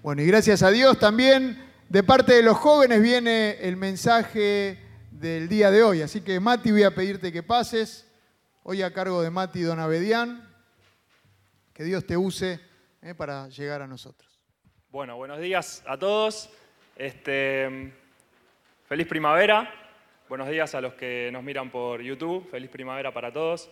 Bueno, y gracias a Dios también de parte de los jóvenes viene el mensaje del día de hoy. Así que Mati, voy a pedirte que pases. Hoy a cargo de Mati Donavedian. Que Dios te use eh, para llegar a nosotros. Bueno, buenos días a todos. Este, feliz primavera. Buenos días a los que nos miran por YouTube. Feliz primavera para todos.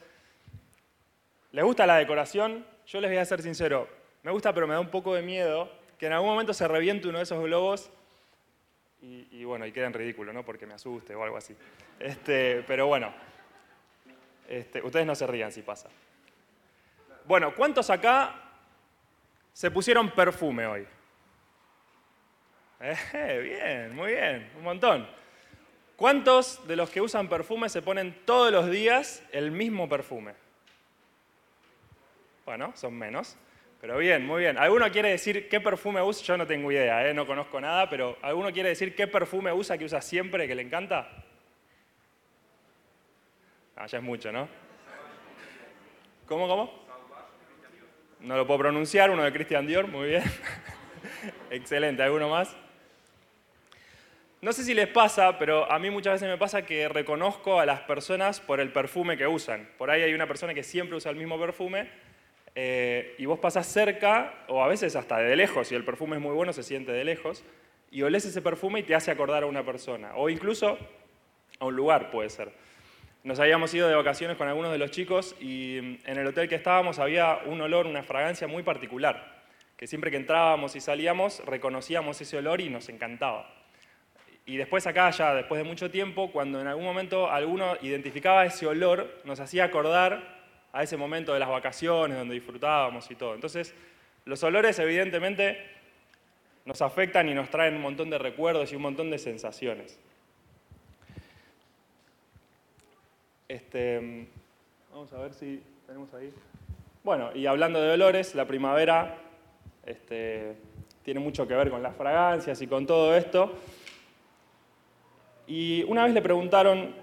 ¿Les gusta la decoración? Yo les voy a ser sincero. Me gusta, pero me da un poco de miedo que en algún momento se reviente uno de esos globos y, bueno, y queda en ridículo, ¿no? Porque me asuste o algo así. Este, pero bueno, este, ustedes no se rían si pasa. Bueno, ¿cuántos acá se pusieron perfume hoy? Eh, bien, muy bien, un montón. ¿Cuántos de los que usan perfume se ponen todos los días el mismo perfume? Bueno, son menos. Pero bien, muy bien. ¿Alguno quiere decir qué perfume usa? Yo no tengo idea, ¿eh? no conozco nada, pero ¿alguno quiere decir qué perfume usa, que usa siempre, que le encanta? Ah, ya es mucho, ¿no? ¿Cómo, cómo? No lo puedo pronunciar, uno de Christian Dior, muy bien. Excelente, ¿alguno más? No sé si les pasa, pero a mí muchas veces me pasa que reconozco a las personas por el perfume que usan. Por ahí hay una persona que siempre usa el mismo perfume eh, y vos pasás cerca, o a veces hasta de lejos, si el perfume es muy bueno se siente de lejos, y olés ese perfume y te hace acordar a una persona, o incluso a un lugar puede ser. Nos habíamos ido de vacaciones con algunos de los chicos y mm, en el hotel que estábamos había un olor, una fragancia muy particular, que siempre que entrábamos y salíamos reconocíamos ese olor y nos encantaba. Y después acá, ya después de mucho tiempo, cuando en algún momento alguno identificaba ese olor, nos hacía acordar a ese momento de las vacaciones donde disfrutábamos y todo. Entonces, los olores evidentemente nos afectan y nos traen un montón de recuerdos y un montón de sensaciones. Este, vamos a ver si tenemos ahí. Bueno, y hablando de olores, la primavera este, tiene mucho que ver con las fragancias y con todo esto. Y una vez le preguntaron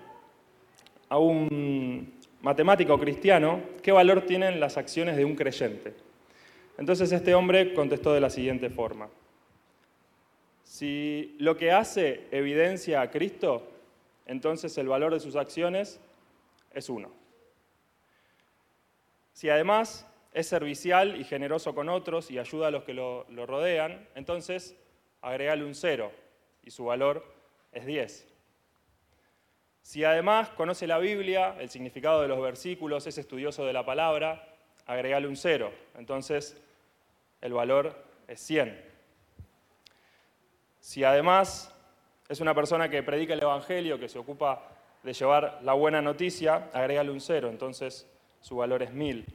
a un matemático cristiano, ¿qué valor tienen las acciones de un creyente? Entonces este hombre contestó de la siguiente forma. Si lo que hace evidencia a Cristo, entonces el valor de sus acciones es uno. Si además es servicial y generoso con otros y ayuda a los que lo, rodean, entonces agregale un cero y su valor es 10. Si además conoce la Biblia, el significado de los versículos, es estudioso de la palabra, agregale un cero. Entonces, el valor es 100. Si además es una persona que predica el Evangelio, que se ocupa de llevar la buena noticia, agregale un cero. Entonces, su valor es 1000.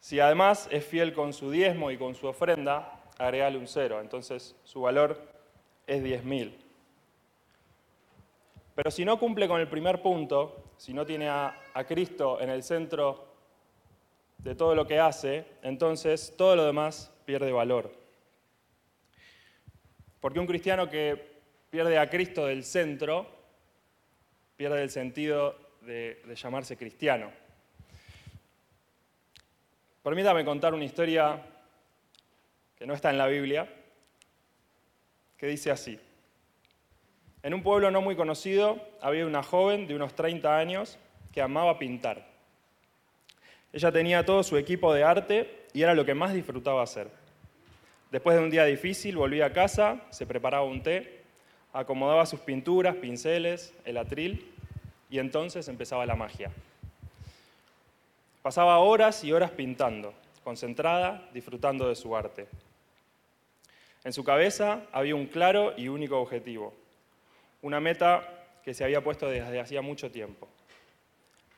Si además es fiel con su diezmo y con su ofrenda, agregale un cero. Entonces, su valor es 10.000. Pero si no cumple con el primer punto, si no tiene a, Cristo en el centro de todo lo que hace, entonces todo lo demás pierde valor. Porque un cristiano que pierde a Cristo del centro, pierde el sentido de, de llamarse cristiano. Permítame contar una historia que no está en la Biblia, que dice así. En un pueblo no muy conocido había una joven de unos 30 años que amaba pintar. Ella tenía todo su equipo de arte y era lo que más disfrutaba hacer. Después de un día difícil volvía a casa, se preparaba un té, acomodaba sus pinturas, pinceles, el atril y entonces empezaba la magia. Pasaba horas y horas pintando, concentrada, disfrutando de su arte. En su cabeza había un claro y único objetivo, una meta que se había puesto desde hacía mucho tiempo.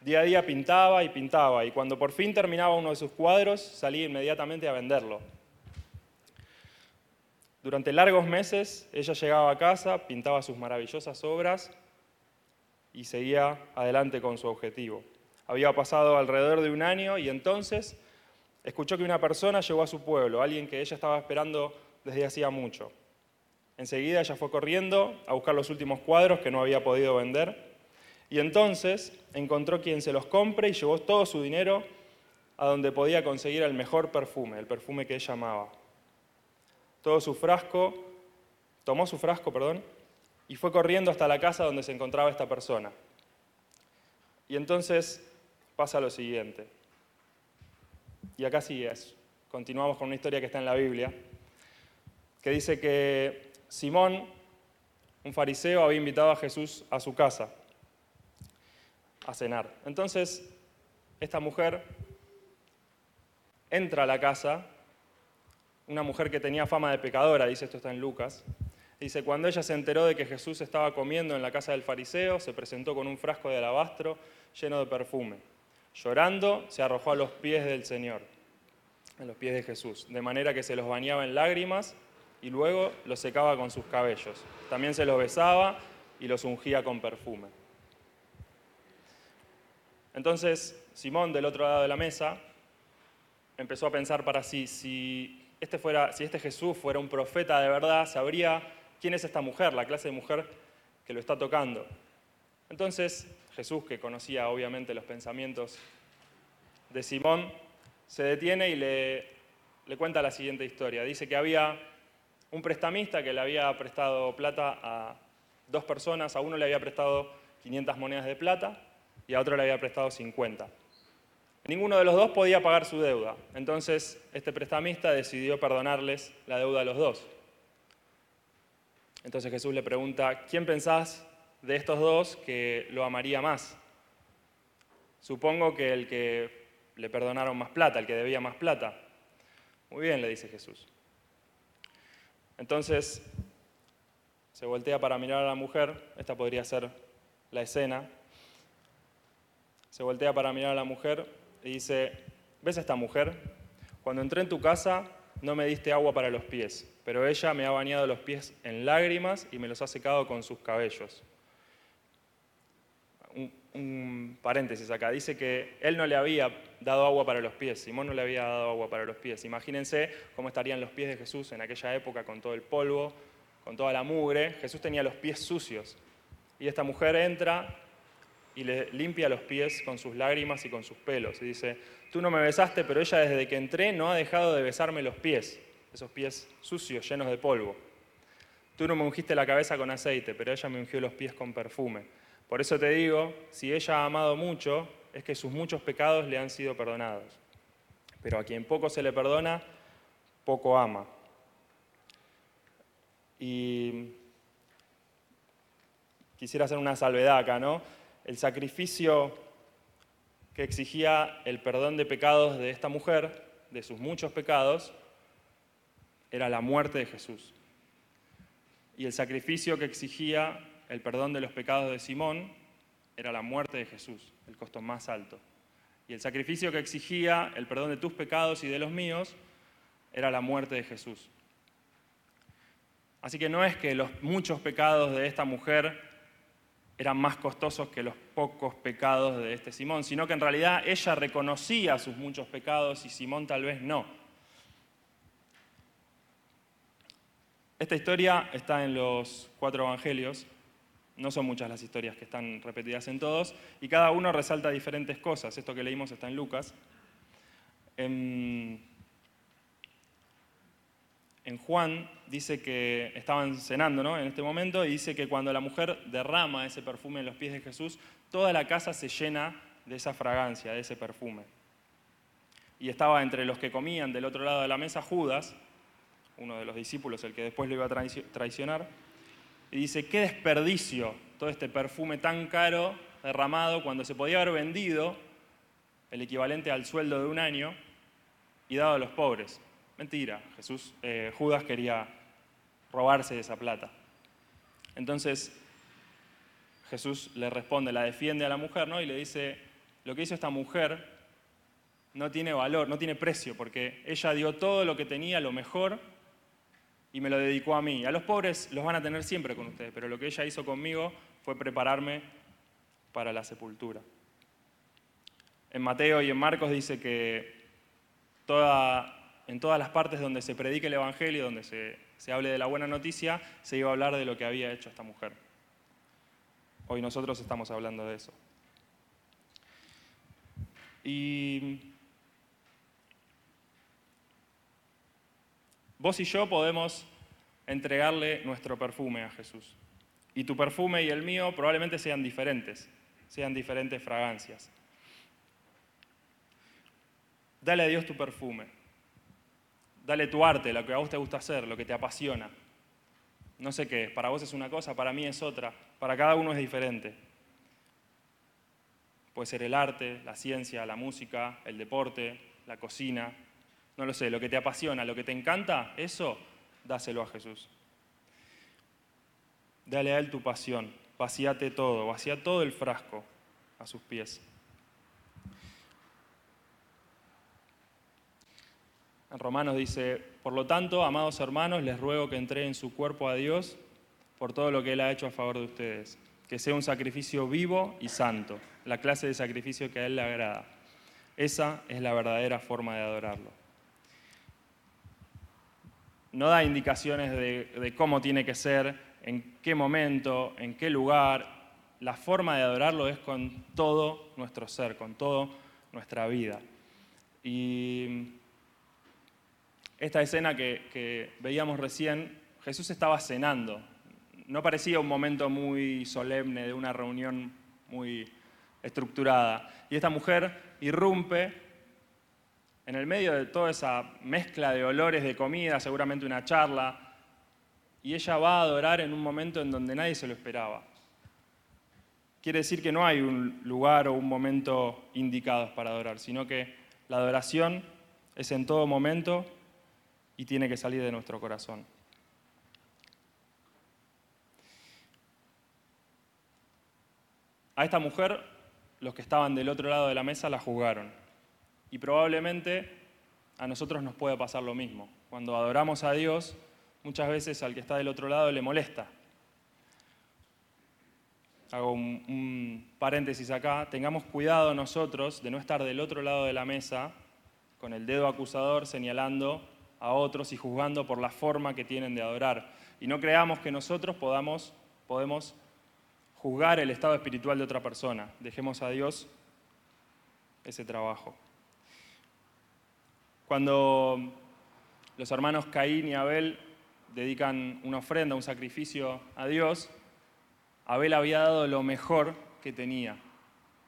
Día a día pintaba y pintaba, y cuando por fin terminaba uno de sus cuadros, salía inmediatamente a venderlo. Durante largos meses, ella llegaba a casa, pintaba sus maravillosas obras y seguía adelante con su objetivo. Había pasado alrededor de un año y entonces escuchó que una persona llegó a su pueblo, alguien que ella estaba esperando desde hacía mucho. Enseguida ella fue corriendo a buscar los últimos cuadros que no había podido vender y entonces encontró quien se los compre y llevó todo su dinero a donde podía conseguir el mejor perfume, el perfume que ella amaba. todo su frasco, tomó su frasco, perdón, y fue corriendo hasta la casa donde se encontraba esta persona. Y entonces pasa lo siguiente. Y acá sigue eso. Continuamos con una historia que está en la Biblia, que dice que Simón, un fariseo, había invitado a Jesús a su casa a cenar. Entonces, esta mujer entra a la casa, una mujer que tenía fama de pecadora, dice esto está en Lucas, dice, cuando ella se enteró de que Jesús estaba comiendo en la casa del fariseo, se presentó con un frasco de alabastro lleno de perfume. Llorando, se arrojó a los pies del Señor, a los pies de Jesús, de manera que se los bañaba en lágrimas y luego los secaba con sus cabellos. También se los besaba y los ungía con perfume. Entonces, Simón, del otro lado de la mesa, empezó a pensar para sí, si este, fuera, si este Jesús fuera un profeta de verdad, sabría quién es esta mujer, la clase de mujer que lo está tocando. Entonces, Jesús, que conocía obviamente los pensamientos de Simón, se detiene y le, le cuenta la siguiente historia. Dice que había un prestamista que le había prestado plata a dos personas, a uno le había prestado 500 monedas de plata y a otro le había prestado 50. Ninguno de los dos podía pagar su deuda, entonces este prestamista decidió perdonarles la deuda a los dos. Entonces Jesús le pregunta, ¿quién pensás de estos dos que lo amaría más? Supongo que el que le perdonaron más plata, el que debía más plata. Muy bien, le dice Jesús. Entonces se voltea para mirar a la mujer, esta podría ser la escena, se voltea para mirar a la mujer y dice, ¿ves a esta mujer? Cuando entré en tu casa no me diste agua para los pies, pero ella me ha bañado los pies en lágrimas y me los ha secado con sus cabellos. Un, paréntesis acá, dice que él no le había dado agua para los pies, Simón no le había dado agua para los pies. Imagínense cómo estarían los pies de Jesús en aquella época con todo el polvo, con toda la mugre. Jesús tenía los pies sucios. Y esta mujer entra y le limpia los pies con sus lágrimas y con sus pelos. Y dice, tú no me besaste, pero ella desde que entré no ha dejado de besarme los pies, esos pies sucios, llenos de polvo. Tú no me ungiste la cabeza con aceite, pero ella me ungió los pies con perfume. Por eso te digo, si ella ha amado mucho, es que sus muchos pecados le han sido perdonados. Pero a quien poco se le perdona, poco ama. Y quisiera hacer una salvedad acá, ¿no? el sacrificio que exigía el perdón de pecados de esta mujer, de sus muchos pecados, era la muerte de Jesús. Y el sacrificio que exigía el perdón de los pecados de Simón era la muerte de Jesús, el costo más alto. Y el sacrificio que exigía el perdón de tus pecados y de los míos era la muerte de Jesús. Así que no es que los muchos pecados de esta mujer eran más costosos que los pocos pecados de este Simón, sino que en realidad ella reconocía sus muchos pecados y Simón tal vez no. Esta historia está en los cuatro evangelios, no son muchas las historias que están repetidas en todos, y cada uno resalta diferentes cosas. Esto que leímos está en Lucas. En en Juan dice que estaban cenando ¿no? en este momento y dice que cuando la mujer derrama ese perfume en los pies de Jesús, toda la casa se llena de esa fragancia, de ese perfume. Y estaba entre los que comían del otro lado de la mesa Judas, uno de los discípulos, el que después lo iba a traicionar, y dice, qué desperdicio todo este perfume tan caro derramado cuando se podía haber vendido el equivalente al sueldo de un año y dado a los pobres. Mentira, Jesús, eh, Judas quería robarse esa plata. Entonces Jesús le responde, la defiende a la mujer, ¿no? Y le dice, lo que hizo esta mujer no tiene valor, no tiene precio, porque ella dio todo lo que tenía, lo mejor, y me lo dedicó a mí. A los pobres los van a tener siempre con ustedes, pero lo que ella hizo conmigo fue prepararme para la sepultura. En Mateo y en Marcos dice que toda en todas las partes donde se predique el Evangelio, donde se, se hable de la buena noticia, se iba a hablar de lo que había hecho esta mujer. Hoy nosotros estamos hablando de eso. Y Vos y yo podemos entregarle nuestro perfume a Jesús. Y tu perfume y el mío probablemente sean diferentes, sean diferentes fragancias. Dale a Dios tu perfume. Dale tu arte, lo que a vos te gusta hacer, lo que te apasiona. No sé qué Para vos es una cosa, para mí es otra. Para cada uno es diferente. Puede ser el arte, la ciencia, la música, el deporte, la cocina. No lo sé, lo que te apasiona, lo que te encanta, eso dáselo a Jesús. Dale a Él tu pasión, vacíate todo, vacía todo el frasco a sus pies. En Romanos dice, por lo tanto, amados hermanos, les ruego que entreguen su cuerpo a Dios por todo lo que Él ha hecho a favor de ustedes, que sea un sacrificio vivo y santo, la clase de sacrificio que a Él le agrada. Esa es la verdadera forma de adorarlo. No da indicaciones de, cómo tiene que ser, en qué momento, en qué lugar. La forma de adorarlo es con todo nuestro ser, con toda nuestra vida. Y esta escena que, veíamos recién, Jesús estaba cenando. No parecía un momento muy solemne de una reunión muy estructurada. Y esta mujer irrumpe en el medio de toda esa mezcla de olores de comida, seguramente una charla, y ella va a adorar en un momento en donde nadie se lo esperaba. Quiere decir que no hay un lugar o un momento indicados para adorar, sino que la adoración es en todo momento y tiene que salir de nuestro corazón. A esta mujer, los que estaban del otro lado de la mesa la juzgaron. Y probablemente a nosotros nos puede pasar lo mismo. Cuando adoramos a Dios, muchas veces al que está del otro lado le molesta. Hago un, un, paréntesis acá. Tengamos cuidado nosotros de no estar del otro lado de la mesa con el dedo acusador señalando a otros y juzgando por la forma que tienen de adorar. Y no creamos que nosotros podamos, podemos juzgar el estado espiritual de otra persona. Dejemos a Dios ese trabajo. Cuando los hermanos Caín y Abel dedican una ofrenda, un sacrificio a Dios, Abel había dado lo mejor que tenía.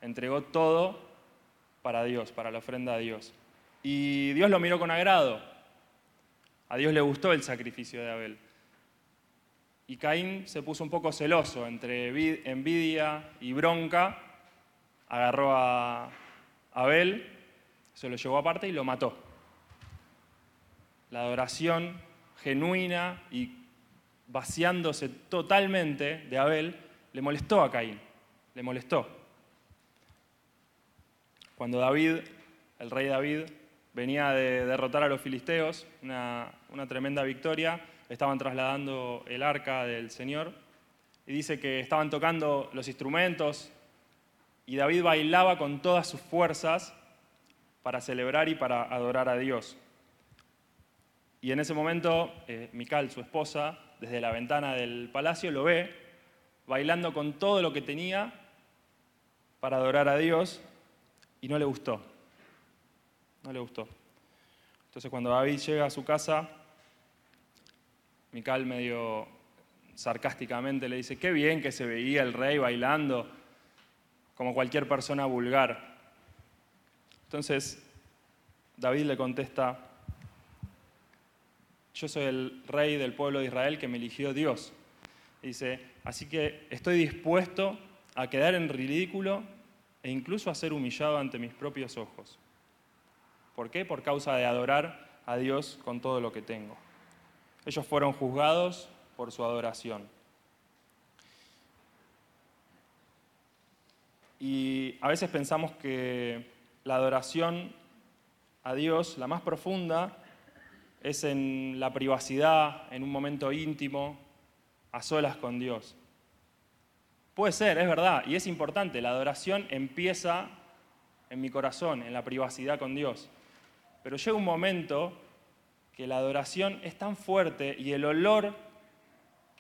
Entregó todo para Dios, para la ofrenda a Dios. Y Dios lo miró con agrado. A Dios le gustó el sacrificio de Abel. Y Caín se puso un poco celoso, entre envidia y bronca, agarró a Abel, se lo llevó aparte y lo mató. La adoración genuina y vaciándose totalmente de Abel le molestó a Caín, le molestó. Cuando David, el rey David, venía de derrotar a los filisteos, una, tremenda victoria, estaban trasladando el arca del Señor y dice que estaban tocando los instrumentos y David bailaba con todas sus fuerzas para celebrar y para adorar a Dios. Y en ese momento, eh, Mical, su esposa, desde la ventana del palacio, lo ve bailando con todo lo que tenía para adorar a Dios y no le gustó no le gustó. Entonces cuando David llega a su casa, Mical medio sarcásticamente le dice, qué bien que se veía el rey bailando como cualquier persona vulgar. Entonces David le contesta, yo soy el rey del pueblo de Israel que me eligió Dios. dice, así que estoy dispuesto a quedar en ridículo e incluso a ser humillado ante mis propios ojos. ¿Por qué? Por causa de adorar a Dios con todo lo que tengo. Ellos fueron juzgados por su adoración. Y a veces pensamos que la adoración a Dios, la más profunda, es en la privacidad, en un momento íntimo, a solas con Dios. Puede ser, es verdad, y es importante, la adoración empieza en mi corazón, en la privacidad con Dios. Pero llega un momento que la adoración es tan fuerte y el olor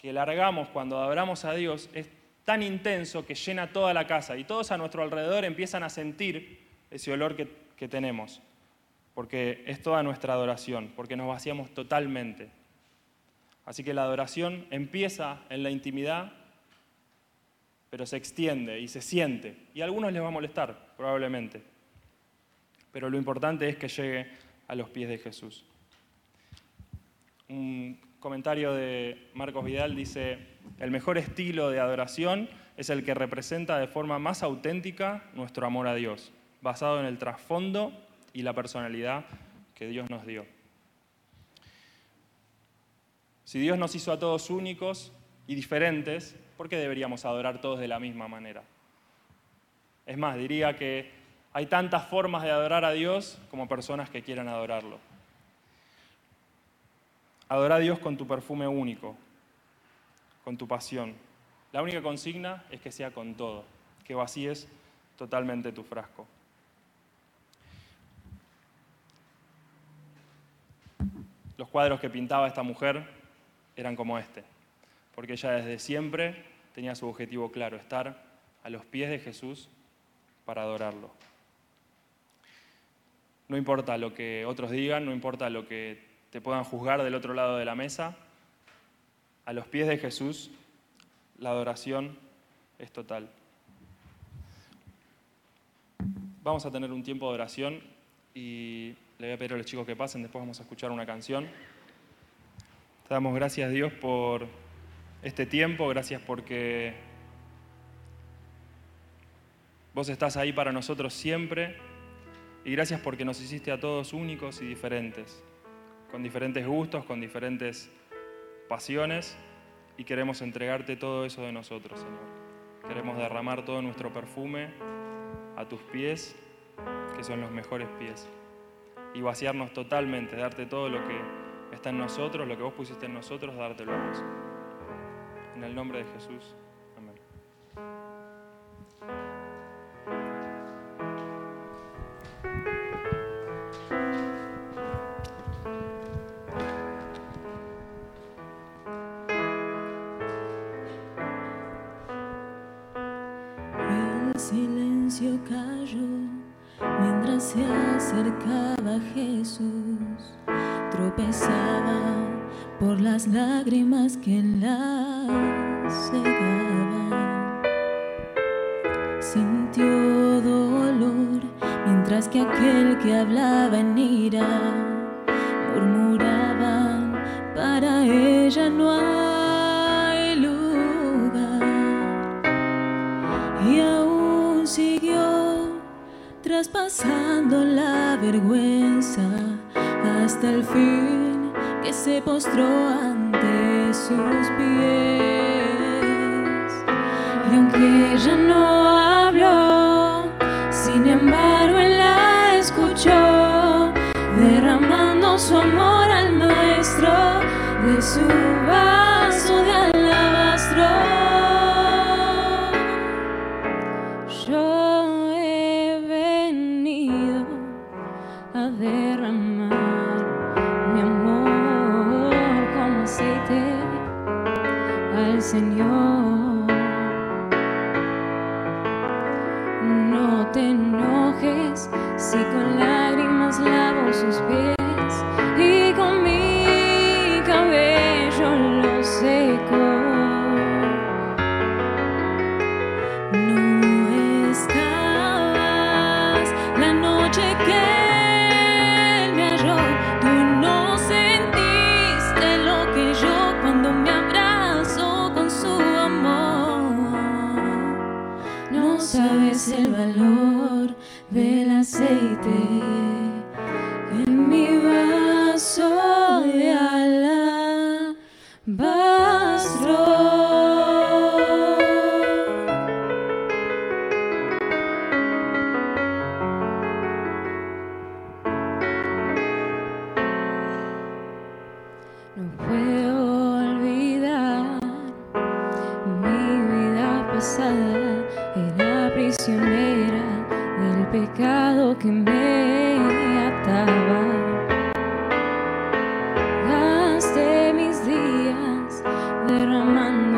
que largamos cuando adoramos a Dios es tan intenso que llena toda la casa y todos a nuestro alrededor empiezan a sentir ese olor que, tenemos. Porque es toda nuestra adoración, porque nos vaciamos totalmente. Así que la adoración empieza en la intimidad, pero se extiende y se siente. Y a algunos les va a molestar, probablemente. Pero lo importante es que llegue a los pies de Jesús. Un comentario de Marcos Vidal dice, el mejor estilo de adoración es el que representa de forma más auténtica nuestro amor a Dios, basado en el trasfondo y la personalidad que Dios nos dio. Si Dios nos hizo a todos únicos y diferentes, ¿por qué deberíamos adorar todos de la misma manera? Es más, diría que hay tantas formas de adorar a Dios como personas que quieran adorarlo. Adora a Dios con tu perfume único, con tu pasión. La única consigna es que sea con todo, que vacíes totalmente tu frasco. Los cuadros que pintaba esta mujer eran como este, porque ella desde siempre tenía su objetivo claro, estar a los pies de Jesús para adorarlo. No importa lo que otros digan, no importa lo que te puedan juzgar del otro lado de la mesa, a los pies de Jesús la adoración es total. Vamos a tener un tiempo de oración y le voy a pedir a los chicos que pasen, después vamos a escuchar una canción. Te damos gracias Dios por este tiempo, gracias porque vos estás ahí para nosotros siempre y gracias porque nos hiciste a todos únicos y diferentes, con diferentes gustos, con diferentes pasiones y queremos entregarte todo eso de nosotros, Señor. Queremos derramar todo nuestro perfume a tus pies, que son los mejores pies y vaciarnos totalmente, darte todo lo que está en nosotros, lo que vos pusiste en nosotros, dártelo a vos. En el nombre de Jesús. Amén. El silencio cayó se acercaba Jesús, tropezaba por las lágrimas que la cegaban. Sintió dolor mientras que aquel que hablaba en ira traspasando la vergüenza hasta el fin que se postró ante sus pies. Y aunque ella no habló, sin embargo él la escuchó, derramando su amor al nuestro de su vaso de a derramar mi amor como aceite al Señor. No te enojes si con lágrimas lavo sus pies sabes el valor del aceite en mi vaso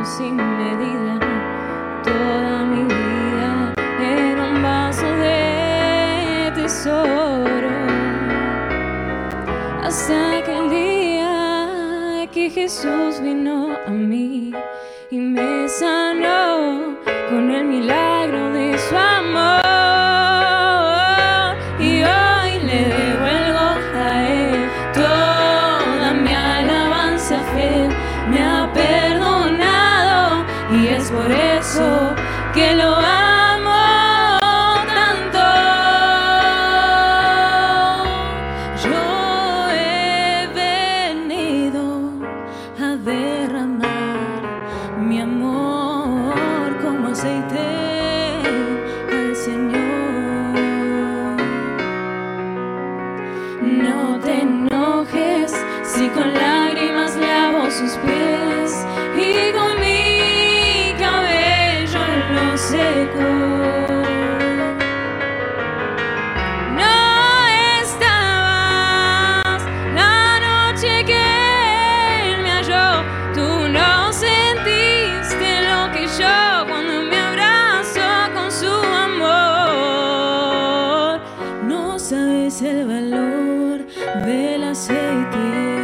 sin medida toda mi vida en un vaso de tesoro. Hasta aquel día que Jesús vino a mí. Sabes el valor del aceite.